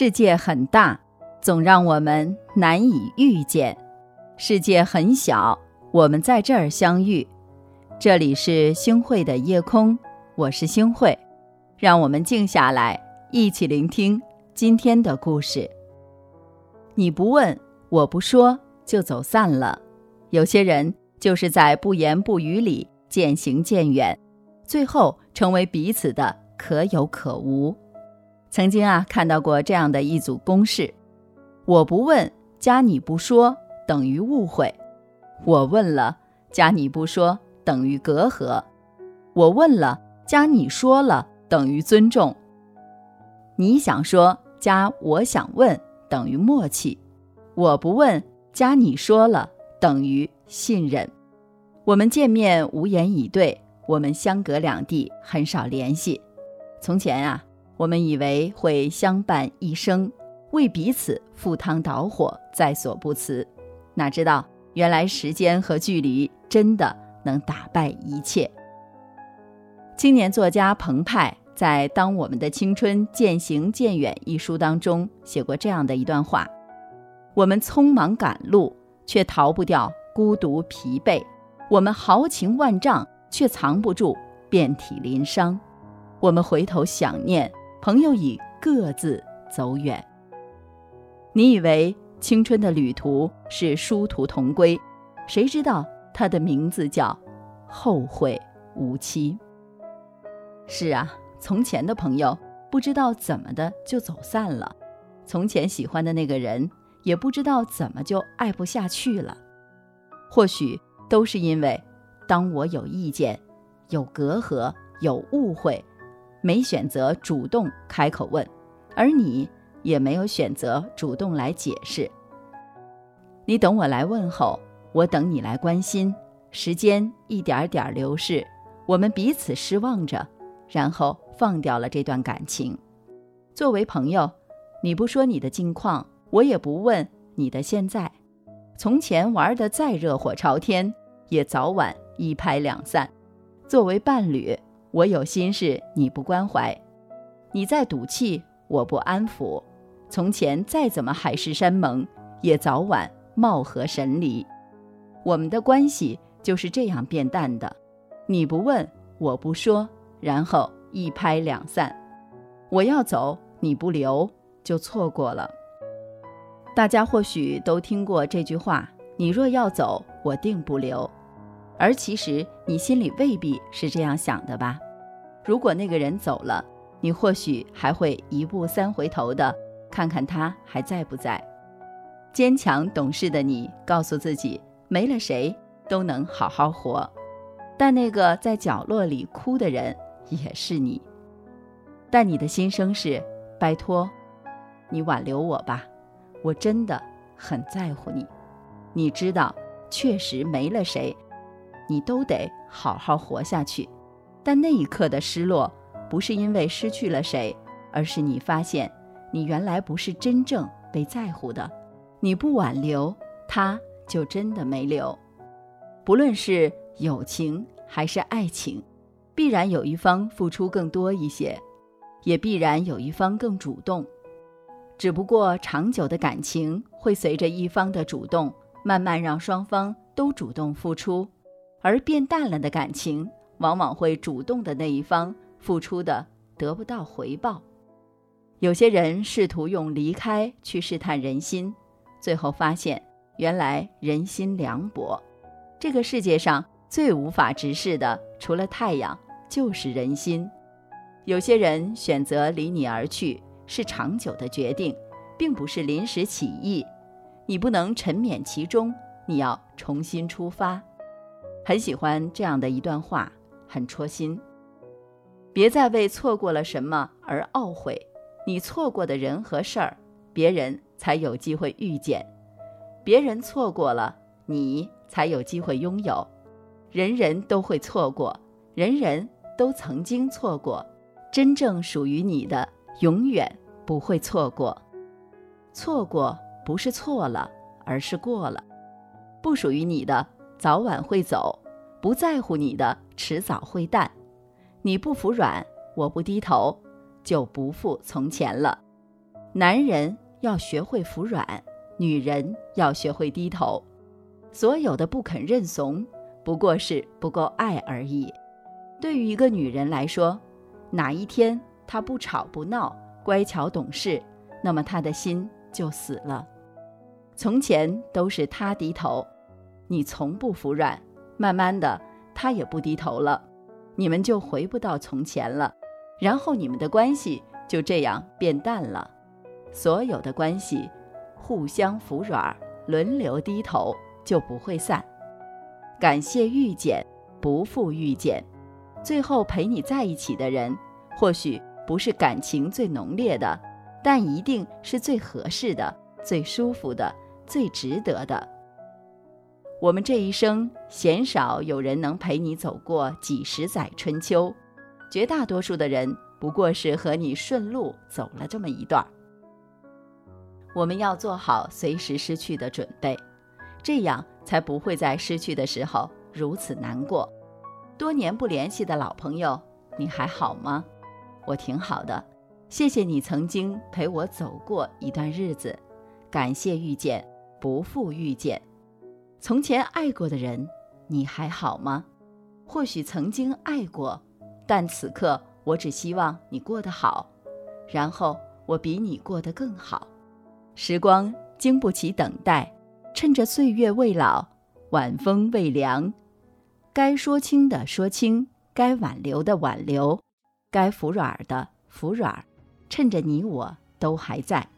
世界很大，总让我们难以遇见；世界很小，我们在这儿相遇。这里是星汇的夜空，我是星汇，让我们静下来，一起聆听今天的故事。你不问，我不说，就走散了。有些人就是在不言不语里渐行渐远，最后成为彼此的可有可无。曾经啊，看到过这样的一组公式：我不问加你不说等于误会；我问了加你不说等于隔阂；我问了加你说了等于尊重；你想说加我想问等于默契；我不问加你说了等于信任。我们见面无言以对，我们相隔两地，很少联系。从前啊。我们以为会相伴一生，为彼此赴汤蹈火，在所不辞。哪知道，原来时间和距离真的能打败一切。青年作家彭湃在《当我们的青春渐行渐远》一书当中写过这样的一段话：我们匆忙赶路，却逃不掉孤独疲惫；我们豪情万丈，却藏不住遍体鳞伤；我们回头想念。朋友已各自走远。你以为青春的旅途是殊途同归，谁知道它的名字叫后会无期。是啊，从前的朋友不知道怎么的就走散了，从前喜欢的那个人也不知道怎么就爱不下去了。或许都是因为，当我有意见、有隔阂、有误会。没选择主动开口问，而你也没有选择主动来解释。你等我来问候，我等你来关心。时间一点点流逝，我们彼此失望着，然后放掉了这段感情。作为朋友，你不说你的近况，我也不问你的现在。从前玩得再热火朝天，也早晚一拍两散。作为伴侣。我有心事，你不关怀；你在赌气，我不安抚。从前再怎么海誓山盟，也早晚貌合神离。我们的关系就是这样变淡的。你不问，我不说，然后一拍两散。我要走，你不留，就错过了。大家或许都听过这句话：“你若要走，我定不留。”而其实你心里未必是这样想的吧？如果那个人走了，你或许还会一步三回头的看看他还在不在。坚强懂事的你告诉自己，没了谁都能好好活。但那个在角落里哭的人也是你。但你的心声是：拜托，你挽留我吧，我真的很在乎你。你知道，确实没了谁。你都得好好活下去，但那一刻的失落，不是因为失去了谁，而是你发现你原来不是真正被在乎的。你不挽留，他就真的没留。不论是友情还是爱情，必然有一方付出更多一些，也必然有一方更主动。只不过长久的感情会随着一方的主动，慢慢让双方都主动付出。而变淡了的感情，往往会主动的那一方付出的得不到回报。有些人试图用离开去试探人心，最后发现原来人心凉薄。这个世界上最无法直视的，除了太阳，就是人心。有些人选择离你而去，是长久的决定，并不是临时起意。你不能沉湎其中，你要重新出发。很喜欢这样的一段话，很戳心。别再为错过了什么而懊悔，你错过的人和事儿，别人才有机会遇见；别人错过了，你才有机会拥有。人人都会错过，人人都曾经错过，真正属于你的，永远不会错过。错过不是错了，而是过了。不属于你的。早晚会走，不在乎你的迟早会淡。你不服软，我不低头，就不复从前了。男人要学会服软，女人要学会低头。所有的不肯认怂，不过是不够爱而已。对于一个女人来说，哪一天她不吵不闹、乖巧懂事，那么她的心就死了。从前都是他低头，你从不服软，慢慢的他也不低头了，你们就回不到从前了，然后你们的关系就这样变淡了。所有的关系，互相服软，轮流低头。就不会散。感谢遇见，不负遇见。最后陪你在一起的人，或许不是感情最浓烈的，但一定是最合适的、最舒服的、最值得的。我们这一生，鲜少有人能陪你走过几十载春秋，绝大多数的人不过是和你顺路走了这么一段。我们要做好随时失去的准备。这样才不会在失去的时候如此难过。多年不联系的老朋友，你还好吗？我挺好的，谢谢你曾经陪我走过一段日子，感谢遇见，不负遇见。从前爱过的人，你还好吗？或许曾经爱过，但此刻我只希望你过得好，然后我比你过得更好。时光经不起等待。趁着岁月未老，晚风未凉，该说清的说清，该挽留的挽留，该服软的服软，趁着你我都还在。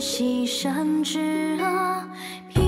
西山之阿。